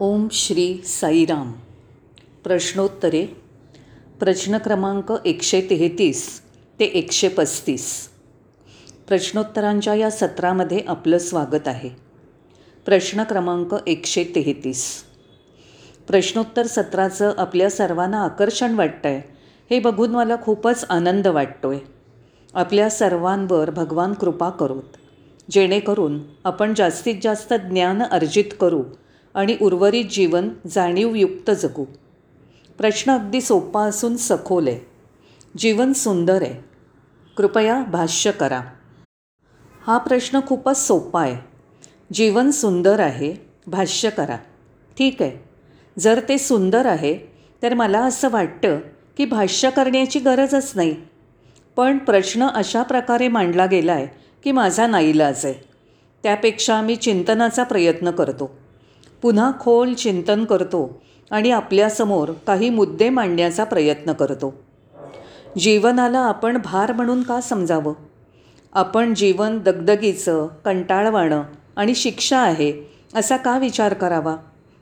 ओम श्री साईराम. प्रश्नोत्तरे. प्रश्न क्रमांक एकशे तेहतीस ते एकशे पस्तीस. प्रश्नोत्तरांच्या या सत्रामध्ये आपलं स्वागत आहे. प्रश्न क्रमांक एकशे तेहतीस. प्रश्नोत्तर सत्राचं आपल्या सर्वांना आकर्षण वाटतं आहे हे बघून मला खूपच आनंद वाटतो आहे आपल्या सर्वांवर भगवान कृपा करोत. जेणेकरून आपण जास्तीत जास्त ज्ञान अर्जित करू. आणि उर्वरित जीवन जाणीवयुक्त जगू. प्रश्न अगदी सोपा असून सखोल. आहे जीवन सुंदर आहे. कृपया भाष्य करा. हा प्रश्न खूपच सोपा आहे. जीवन सुंदर आहे भाष्य करा. ठीक आहे. जर ते सुंदर आहे तर मला असं वाटतं की भाष्य करण्याची गरजच नाही. पण प्रश्न अशा प्रकारे मांडला गेला आहे की माझा नाईलाज आहे. त्यापेक्षा मी चिंतनाचा प्रयत्न करतो. पुन्हा खोल चिंतन करतो आणि आपल्यासमोर काही मुद्दे मांडण्याचा प्रयत्न करतो. जीवनाला आपण भार म्हणून का समजावं? आपण जीवन दगदगीचं कंटाळवाणं आणि शिक्षा आहे असा का विचार करावा?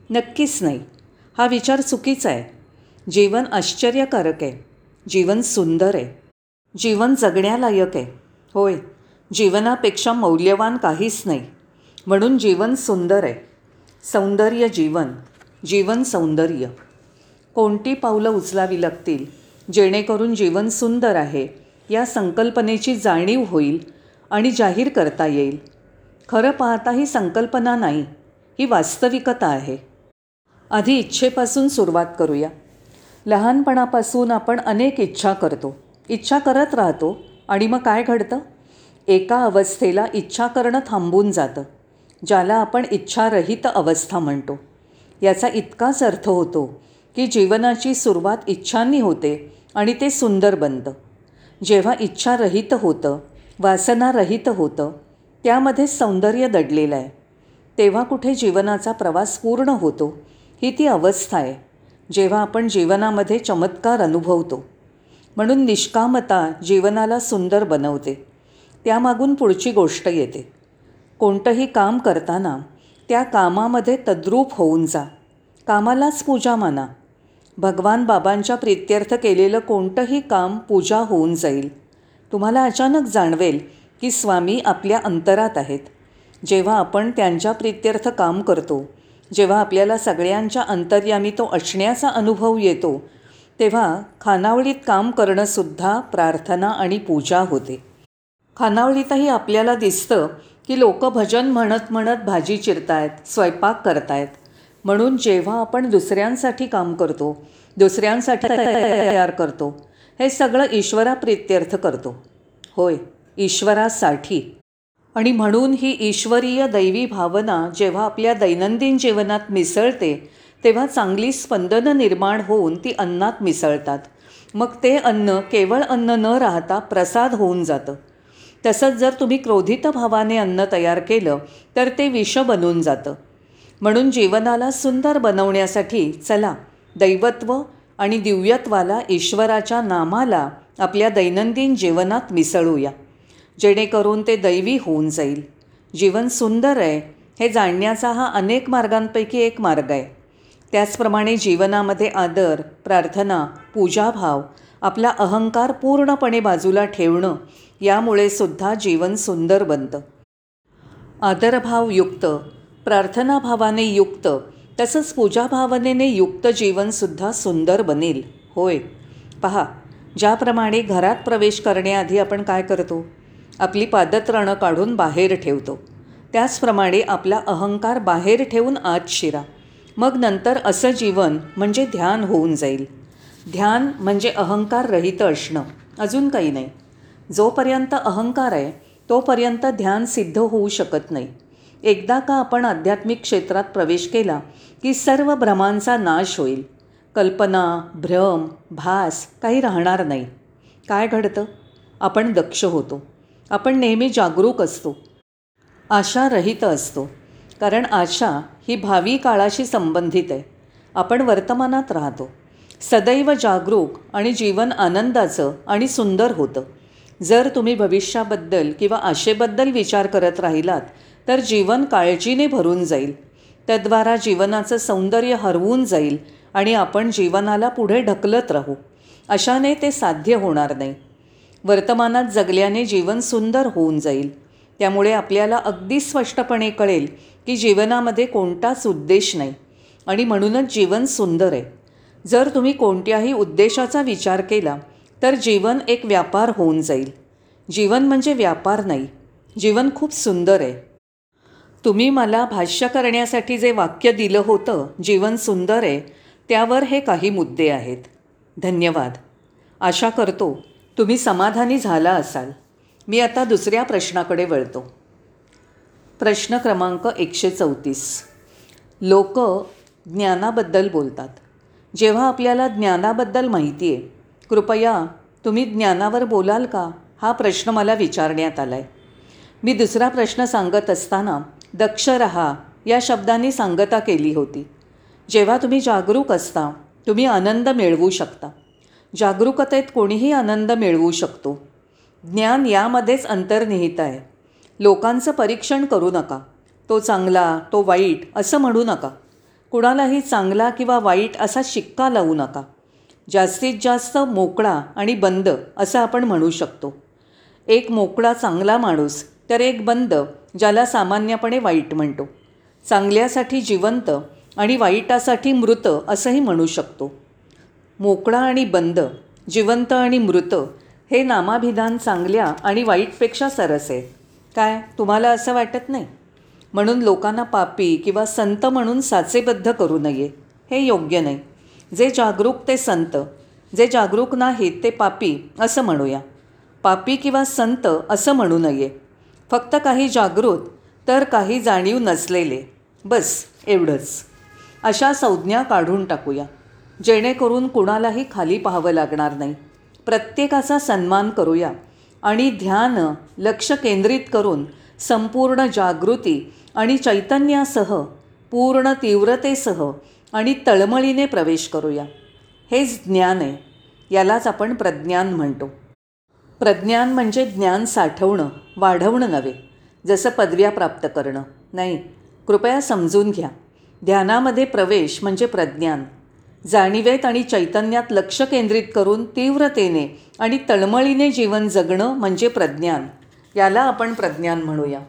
नक्कीच नाही. हा विचार चुकीचा आहे. जीवन आश्चर्यकारक आहे. जीवन सुंदर आहे. जीवन जगण्यालायक आहे. होय जीवनापेक्षा मौल्यवान काहीच नाही. म्हणून जीवन सुंदर आहे. सौंदर्य जीवन जीवन सौंदर्य. कोणती पावलं उचलावी लागतील जेणेकरून जीवन सुंदर आहे या संकल्पनेची जाणीव होईल आणि जाहीर करता येईल. खरं पाहता ही संकल्पना नाही ही वास्तविकता आहे. आधी इच्छेपासून सुरुवात करूया. लहानपणापासून आपण अनेक इच्छा करतो. इच्छा करत राहतो आणि मग काय घडतं? एका अवस्थेला इच्छा करणं थांबून जातं. ज्याला आपण इच्छारहित अवस्था म्हणतो. याचा इतकाच अर्थ होतो की जीवनाची सुरुवात इच्छांनी होते आणि ते सुंदर बनतं. जेव्हा इच्छारहित होतं वासनारहित होतं त्यामध्ये सौंदर्य दडलेलं आहे. तेव्हा कुठे जीवनाचा प्रवास पूर्ण होतो ही ती अवस्था आहे जेव्हा आपण जीवनामध्ये चमत्कार अनुभवतो. म्हणून निष्कामता जीवनाला सुंदर बनवते. त्यामागून पुढची गोष्ट येते. कोणतंही काम करताना त्या कामामध्ये तद्रूप होऊन जा. कामालाच पूजा माना. भगवान बाबांच्या प्रित्यर्थ केलेलं कोणतंही काम पूजा होऊन जाईल. तुम्हाला अचानक जाणवेल की स्वामी आपल्या अंतरात आहेत. जेव्हा आपण त्यांच्या प्रित्यर्थ काम करतो जेव्हा आपल्याला सगळ्यांच्या अंतर्यामी तो असण्याचा अनुभव येतो तेव्हा खानावळीत काम करणंसुद्धा प्रार्थना आणि पूजा होते. खानावळीतही आपल्याला दिसतं की लोक भजन म्हणत म्हणत भाजी चिरतायत स्वयंपाक करतायत. म्हणून जेव्हा आपण दुसऱ्यांसाठी काम करतो दुसऱ्यांसाठी तयार करतो हे सगळं ईश्वराप्रित्यर्थ करतो. होय ईश्वरासाठी. आणि म्हणून ही ईश्वरीय दैवी भावना जेव्हा आपल्या दैनंदिन जीवनात मिसळते तेव्हा चांगली स्पंदनं निर्माण होऊन ती अन्नात मिसळतात. मग ते अन्न केवळ अन्न न राहता प्रसाद होऊन जातं. तसंच जर तुम्ही क्रोधित भावाने अन्न तयार केलं तर ते विष बनून जातं. म्हणून जीवनाला सुंदर बनवण्यासाठी चला दैवत्व आणि दिव्यत्वाला ईश्वराच्या नामाला आपल्या दैनंदिन जीवनात मिसळूया. जेणेकरून ते दैवी होऊन जाईल. जीवन सुंदर आहे हे जाणण्याचा हा अनेक मार्गांपैकी एक मार्ग आहे. त्याचप्रमाणे जीवनामध्ये आदर प्रार्थना पूजाभाव आपला अहंकार पूर्णपणे बाजूला ठेवणं यामुळे सुद्धा जीवन सुंदर बनतं. आदरभावयुक्त प्रार्थनाभावाने युक्त तसंच पूजाभावनेने युक्त जीवनसुद्धा सुंदर बनेल. होय. पहा ज्याप्रमाणे घरात प्रवेश करण्याआधी आपण काय करतो? आपली पादत्रणं काढून बाहेर ठेवतो. त्याचप्रमाणे आपला अहंकार बाहेर ठेवून आत शिरा. मग नंतर असं जीवन म्हणजे ध्यान होऊन जाईल. ध्यान म्हणजे अहंकार रहित असणं. अजून काही नाही. जोपर्यंत अहंकार आहे तोपर्यंत ध्यान सिद्ध होऊ शकत नाही. एकदा का आपण आध्यात्मिक क्षेत्रात प्रवेश केला की सर्व भ्रमांचा नाश होईल. कल्पना भ्रम भास काही राहणार नाही. काय घडतं? आपण दक्ष होतो. आपण नेहमी जागरूक असतो. आशारहित असतो. कारण आशा ही भावी काळाशी संबंधित आहे. आपण वर्तमानात राहतो. सदैव जागरूक आणि जीवन आनंदाचं आणि सुंदर होतं. जर तुम्ही भविष्याबद्दल किंवा आशेबद्दल विचार करत राहिलात तर जीवन काळजीने भरून जाईल. तद्वारा जीवनाचं सौंदर्य हरवून जाईल आणि आपण जीवनाला पुढे ढकलत राहू. अशाने ते साध्य होणार नाही. वर्तमानात जगल्याने जीवन सुंदर होऊन जाईल. त्यामुळे आपल्याला अगदी स्पष्टपणे कळेल की जीवनामध्ये कोणताच उद्देश नाही आणि म्हणूनच जीवन सुंदर आहे. जर तुम्ही कोणत्याही उद्देशाचा विचार केला तर जीवन एक व्यापार होऊन जाईल. जीवन म्हणजे व्यापार नाही जीवन खूप सुंदर आहे. तुम्ही मला भाष्य करण्यासाठी जे वाक्य दिलं होतं जीवन सुंदर आहे त्यावर हे काही मुद्दे आहेत. धन्यवाद. आशा करतो तुम्ही समाधानी झाला असाल. मी आता दुसऱ्या प्रश्नाकडे वळतो. प्रश्न क्रमांक एकशे चौतीस. लोक ज्ञानाबद्दल बोलतात. जेव्हा आपल्याला ज्ञानाबद्दल माहिती आहे कृपया तुम्ही ज्ञानावर बोलाल का? हा प्रश्न मला विचारण्यात आला आहे मी दुसरा प्रश्न सांगत असताना दक्ष रहा या शब्दांनी सांगता केली होती. जेव्हा तुम्ही जागरूक असता तुम्ही आनंद मिळवू शकता. जागरूकतेत कोणीही आनंद मिळवू शकतो. ज्ञान यामध्येच अंतर्निहित आहे. लोकांचं परीक्षण करू नका. तो चांगला तो वाईट असं म्हणू नका. कुणालाही चांगला किंवा वाईट असा शिक्का लावू नका. जास्तीत जास्त मोकळा आणि बंद असं आपण म्हणू शकतो. एक मोकळा चांगला माणूस तर एक बंद ज्याला सामान्यपणे वाईट म्हणतो. चांगल्यासाठी जिवंत आणि वाईटासाठी मृत असंही म्हणू शकतो. मोकळा आणि बंद जिवंत आणि मृत हे नामाभिधान चांगल्या आणि वाईटपेक्षा सरस आहे. काय? तुम्हाला असं वाटत नाही? म्हणून लोकांना पापी किंवा संत म्हणून साचेबद्ध करू नये. हे योग्य नाही. जे जागरूक ते संत जे जागरूक नाहीत ते पापी असं म्हणूया. पापी किंवा संत असं म्हणू नये. फक्त काही जागृत तर काही जाणीव नसलेले. बस एवढंच. अशा संज्ञा काढून टाकूया. जेणेकरून कुणालाही खाली पाहावं लागणार नाही. प्रत्येकाचा सन्मान करूया आणि ध्यान लक्ष केंद्रित करून संपूर्ण जागृती आणि चैतन्यासह पूर्ण तीव्रतेसह आणि तळमळीने प्रवेश करूया. हेच ज्ञान आहे. यालाच आपण प्रज्ञान म्हणतो. प्रज्ञान म्हणजे ज्ञान साठवणं वाढवणं नव्हे जसं पदव्या प्राप्त करणं. नाही कृपया समजून घ्या. ध्यानामध्ये प्रवेश म्हणजे प्रज्ञान. जाणीवेत आणि चैतन्यात लक्ष केंद्रित करून तीव्रतेने आणि तळमळीने जीवन जगणं म्हणजे प्रज्ञान. याला आपण प्रज्ञान म्हणूया.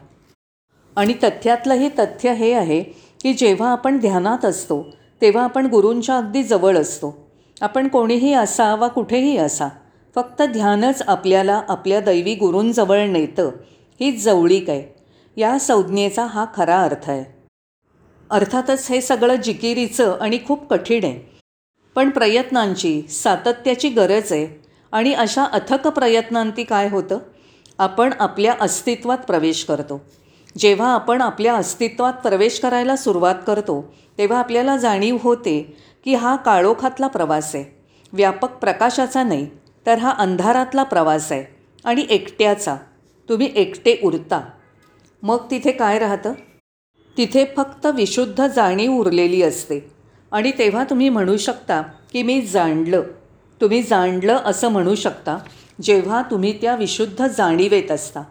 आणि तथ्यातलं हे तथ्य हे आहे की जेव्हा आपण ध्यानात असतो तेव्हा आपण गुरूंच्या अगदी जवळ असतो. आपण कोणीही असा वा कुठेही असा. फक्त ध्यानच आपल्याला आपल्या दैवी गुरूंजवळ नेतं. हीच जवळीक आहे. या संज्ञेचा हा खरा अर्थ आहे. अर्थातच हे सगळं जिकिरीचं आणि खूप कठीण आहे. पण प्रयत्नांची सातत्याची गरज आहे. आणि अशा अथक प्रयत्नांती काय होतं? आपण आपल्या अस्तित्वात प्रवेश करतो. जेव्हा आपण आपल्या अस्तित्वात प्रवेश करायला सुरुवात करतो तेव्हा आपल्याला जाणीव होते की हा काळोखातला प्रवास आहे. व्यापक प्रकाशाचा नाही तर हा अंधारातला प्रवास आहे आणि एकट्याचा. तुम्ही एकटे उरता. मग तिथे काय राहतं? तिथे फक्त विशुद्ध जाणीव उरलेली असते. आणि तेव्हा तुम्ही म्हणू शकता की मी जाणलं. तुम्ही जाणलं असं म्हणू शकता जेव्हा तुम्ही त्या विशुद्ध जाणीवेत असता.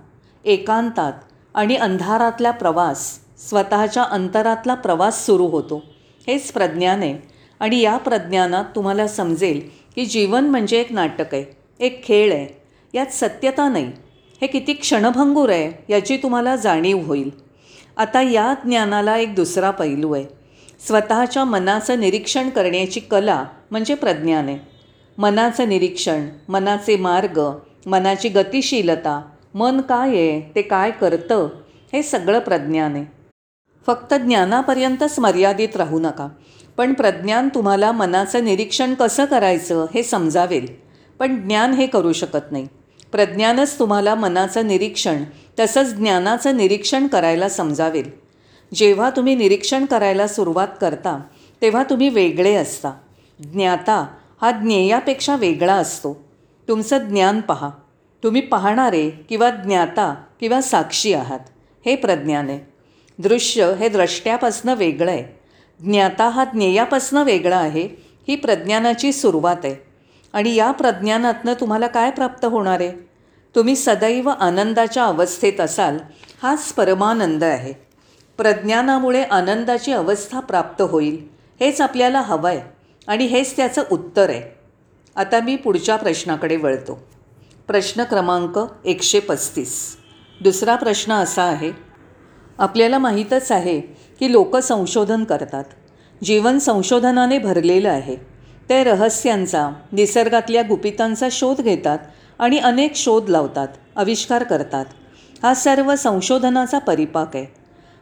एकांतात आणि अंधारातला प्रवास स्वतःच्या अंतरातला प्रवास सुरू होतो. हेच प्रज्ञान. आहे आणि या प्रज्ञानात तुम्हाला समजेल की जीवन म्हणजे एक नाटक आहे एक खेळ आहे. यात सत्यता नाही. हे किती क्षणभंगूर आहे याची तुम्हाला जाणीव होईल. आता या ज्ञानाला एक दुसरा पैलू आहे. स्वतःच्या मनाचं निरीक्षण करण्याची कला म्हणजे प्रज्ञान. आहे मनाचं निरीक्षण मनाचे मार्ग मनाची गतिशीलता मन काय आहे? ते काय करतं? हे सगळं प्रज्ञान. आहे फक्त ज्ञानापर्यंतच मर्यादित राहू नका. पण प्रज्ञान तुम्हाला मनाचं निरीक्षण कसं करायचं हे समजावेल. पण ज्ञान हे करू शकत नाही. प्रज्ञानच तुम्हाला मनाचं निरीक्षण तसंच ज्ञानाचं निरीक्षण करायला समजावेल. जेव्हा तुम्ही निरीक्षण करायला सुरुवात करता तेव्हा तुम्ही वेगळे असता. ज्ञाता हा ज्ञेयापेक्षा वेगळा असतो. तुमचं ज्ञान पहा. तुम्ही पाहणारे किंवा ज्ञाता किंवा साक्षी आहात हे प्रज्ञान. आहे दृश्य हे द्रष्ट्यापासनं वेगळं आहे. ज्ञाता हा ज्ञेयापासनं वेगळा आहे ही प्रज्ञानाची सुरुवात आहे. आणि या प्रज्ञानातनं तुम्हाला काय प्राप्त होणार आहे? तुम्ही सदैव आनंदाच्या अवस्थेत असाल हाच परमानंद आहे. प्रज्ञानामुळे आनंदाची अवस्था प्राप्त होईल हेच आपल्याला हवं आहे आणि हेच त्याचं उत्तर आहे. आता मी पुढच्या प्रश्नाकडे वळतो. प्रश्न क्रमांक एकशे पस्तीस. दुसरा प्रश्न असा आहे आपल्याला माहीतच आहे की लोक संशोधन करतात. जीवन संशोधनाने भरलेलं आहे. ते रहस्यांचा निसर्गातल्या गुपितांचा शोध घेतात आणि अनेक शोध लावतात आविष्कार करतात. हा सर्व संशोधनाचा परिपाक आहे.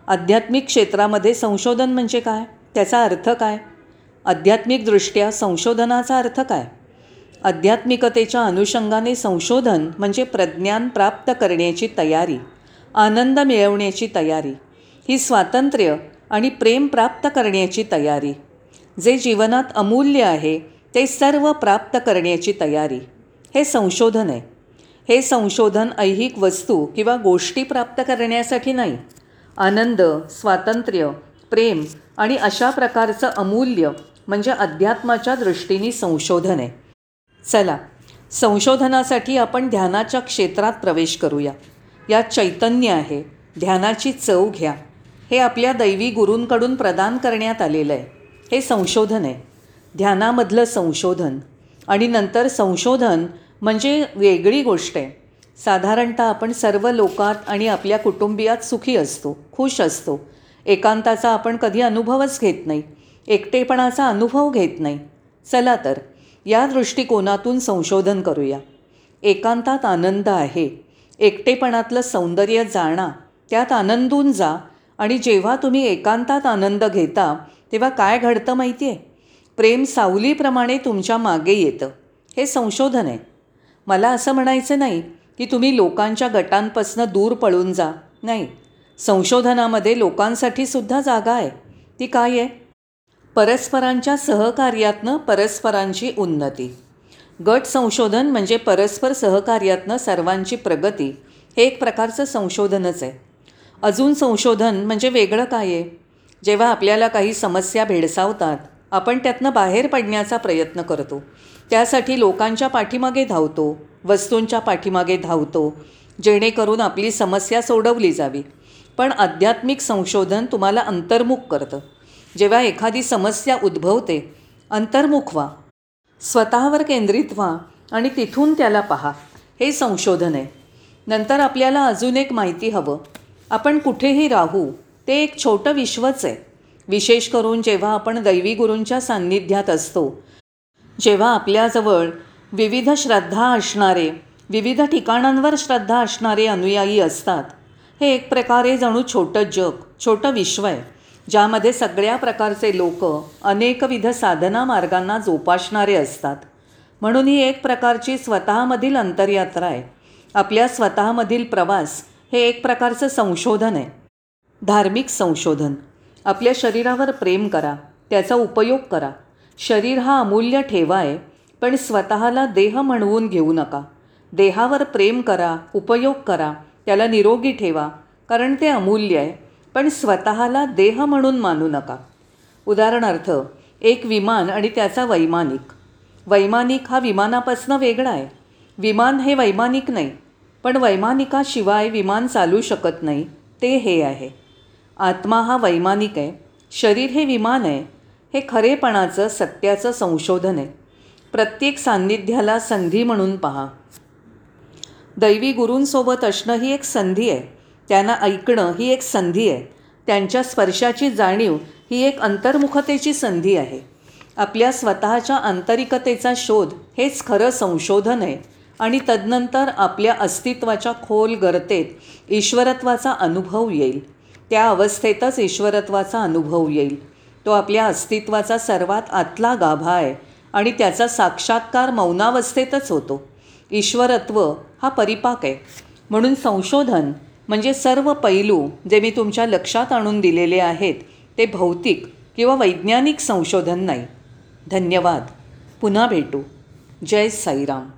आध्यात्मिक क्षेत्रामध्ये संशोधन म्हणजे काय? त्याचा अर्थ काय? आध्यात्मिकदृष्ट्या संशोधनाचा अर्थ काय? आध्यात्मिकतेच्या अनुषंगाने संशोधन म्हणजे प्रज्ञान प्राप्त करण्याची तयारी आनंद मिळवण्याची तयारी ही स्वातंत्र्य आणि प्रेम प्राप्त करण्याची तयारी. जे जीवनात अमूल्य आहे ते सर्व प्राप्त करण्याची तयारी. हे संशोधन आहे. हे संशोधन ऐहिक वस्तू किंवा गोष्टी प्राप्त करण्यासाठी नाही. आनंद स्वातंत्र्य प्रेम आणि अशा प्रकारचं अमूल्य म्हणजे अध्यात्माच्या दृष्टीने संशोधन आहे. चला संशोधनासाठी आपण ध्यानाच्या क्षेत्रात प्रवेश करूया. यात चैतन्य आहे ध्यानाची चव घ्या. हे आपल्या दैवी गुरूंकडून प्रदान करण्यात आलेलं आहे. हे संशोधन आहे. ध्यानामधलं संशोधन. आणि नंतर संशोधन म्हणजे वेगळी गोष्ट आहे. साधारणतः आपण सर्व लोकात आणि आपल्या कुटुंबियात सुखी असतो खुश असतो. एकांताचा आपण कधी अनुभवच घेत नाही. एकटेपणाचा अनुभव घेत नाही. चला तर या दृष्टिकोनातून संशोधन करूया. एकांतात आनंद आहे. एकटेपणातलं सौंदर्य जाणा. त्यात आनंदून जा. आणि जेव्हा तुम्ही एकांतात आनंद घेता तेव्हा काय घडतं माहिती आहे प्रेम सावलीप्रमाणे तुमच्या मागे येतं. हे संशोधन आहे. मला असं म्हणायचं नाही की तुम्ही लोकांच्या गटांपासनं दूर पळून जा. नाही. संशोधनामध्ये लोकांसाठी सुद्धा जागा आहे. ती काय आहे? परस्परांच्या सहकार्यातनं परस्परांची उन्नती. गट संशोधन म्हणजे परस्पर सहकार्यातनं सर्वांची प्रगती हे एक प्रकारचं संशोधनच आहे. अजून संशोधन म्हणजे वेगळं काय आहे? जेव्हा आपल्याला काही समस्या भेडसावतात आपण त्यातनं बाहेर पडण्याचा प्रयत्न करतो. त्यासाठी लोकांच्या पाठीमागे धावतो वस्तूंच्या पाठीमागे धावतो जेणेकरून आपली समस्या सोडवली जावी. पण आध्यात्मिक संशोधन तुम्हाला अंतर्मुख करतं. जेव्हा एखादी समस्या उद्भवते अंतर्मुख व्हा. स्वतःवर केंद्रित व्हा आणि तिथून त्याला पहा. हे संशोधन आहे. नंतर आपल्याला अजून एक माहिती हवं. आपण कुठेही राहू ते एक छोटं विश्वच आहे. विशेष करून जेव्हा आपण दैवी गुरूंच्या सान्निध्यात असतो जेव्हा आपल्याजवळ विविध श्रद्धा असणारे विविध ठिकाणांवर श्रद्धा असणारे अनुयायी असतात हे एक प्रकारे जणू छोटं जग छोटं विश्व आहे. ज्यामध्ये सगळ्या प्रकारचे लोक अनेकविध साधना मार्गांना जोपासणारे असतात. म्हणून ही एक प्रकारची स्वतःमधील अंतरयात्रा आहे. आपल्या स्वतःमधील प्रवास हे एक प्रकारचं संशोधन आहे. धार्मिक संशोधन. आपल्या शरीरावर प्रेम करा त्याचा उपयोग करा. शरीर हा अमूल्य ठेवा आहे पण स्वतःला देह म्हणवून घेऊ नका. देहावर प्रेम करा उपयोग करा त्याला निरोगी ठेवा कारण ते अमूल्य आहे. पण स्वतःला देह म्हणून मानू नका. उदाहरणार्थ एक विमान आणि त्याचा वैमानिक. वैमानिक हा विमानापासून वेगळा आहे. विमान हे वैमानिक नाही पण वैमानिकाशिवाय विमान चालू शकत नाही ते हे आहे. आत्मा हा वैमानिक आहे शरीर हे विमान आहे हे खरेपणाचं सत्याचं संशोधन आहे. प्रत्येक सान्निध्याला संधी म्हणून पहा. दैवी गुरूंसोबत असणं ही एक संधी आहे. त्यांना ऐकणं ही एक संधी आहे. त्यांच्या स्पर्शाची जाणीव ही एक अंतर्मुखतेची संधी आहे. आपल्या स्वतःच्या आंतरिकतेचा शोध हेच खरं संशोधन आहे आणि तदनंतर आपल्या अस्तित्वाच्या खोल गर्तेत ईश्वरत्वाचा अनुभव येईल. त्या अवस्थेतच ईश्वरत्वाचा अनुभव येईल. तो आपल्या अस्तित्वाचा सर्वात आतला गाभा आहे आणि त्याचा साक्षात्कार मौनावस्थेतच होतो. ईश्वरत्व हा परिपाक आहे. म्हणून संशोधन म्हणजे सर्व पैलू जे मी तुमच्या लक्षात आणून दिलेले आहेत ते भौतिक किंवा वैज्ञानिक संशोधन नाही. धन्यवाद. पुन्हा भेटू. जय साईराम.